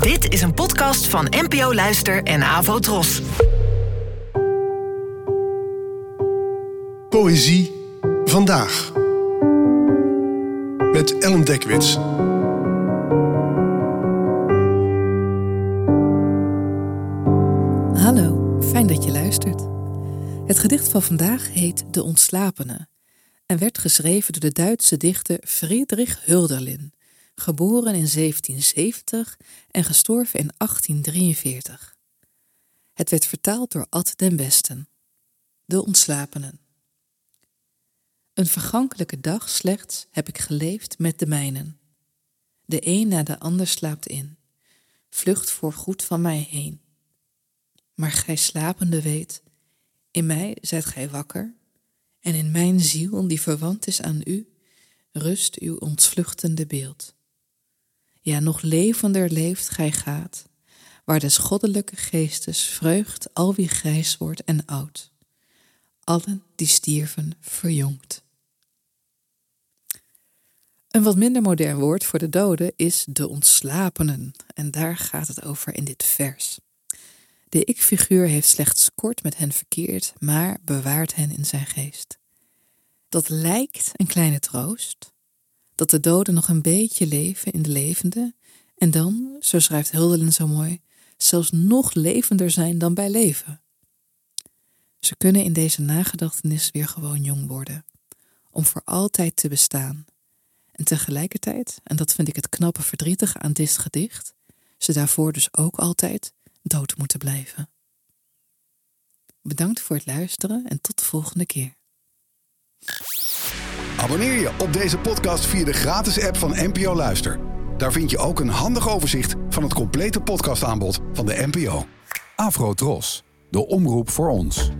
Dit is een podcast van NPO Luister en Avo Tros. Poëzie vandaag. Met Ellen Dekwits. Hallo, fijn dat je luistert. Het gedicht van vandaag heet De Ontslapene en werd geschreven door de Duitse dichter Friedrich Hölderlin, geboren in 1770 en gestorven in 1843. Het werd vertaald door Ad den Westen. De Ontslapenen. Een vergankelijke dag slechts heb ik geleefd met de mijnen. De een na de ander slaapt in, vlucht voor goed van mij heen. Maar gij slapende weet, in mij zijt gij wakker, en in mijn ziel, die verwant is aan u, rust uw ontvluchtende beeld. Ja, nog levender leeft gij gaat, waar des goddelijke geestes vreugd al wie grijs wordt en oud, allen die stierven verjongt. Een wat minder modern woord voor de doden is de ontslapenen, en daar gaat het over in dit vers. De ik-figuur heeft slechts kort met hen verkeerd, maar bewaart hen in zijn geest. Dat lijkt een kleine troost, dat de doden nog een beetje leven in de levende, en dan, zo schrijft Huldelin zo mooi, zelfs nog levender zijn dan bij leven. Ze kunnen in deze nagedachtenis weer gewoon jong worden, om voor altijd te bestaan. En tegelijkertijd, en dat vind ik het knappe verdrietige aan dit gedicht, ze daarvoor dus ook altijd dood moeten blijven. Bedankt voor het luisteren en tot de volgende keer. Abonneer je op deze podcast via de gratis app van NPO Luister. Daar vind je ook een handig overzicht van het complete podcastaanbod van de NPO. Afro Tros, de omroep voor ons.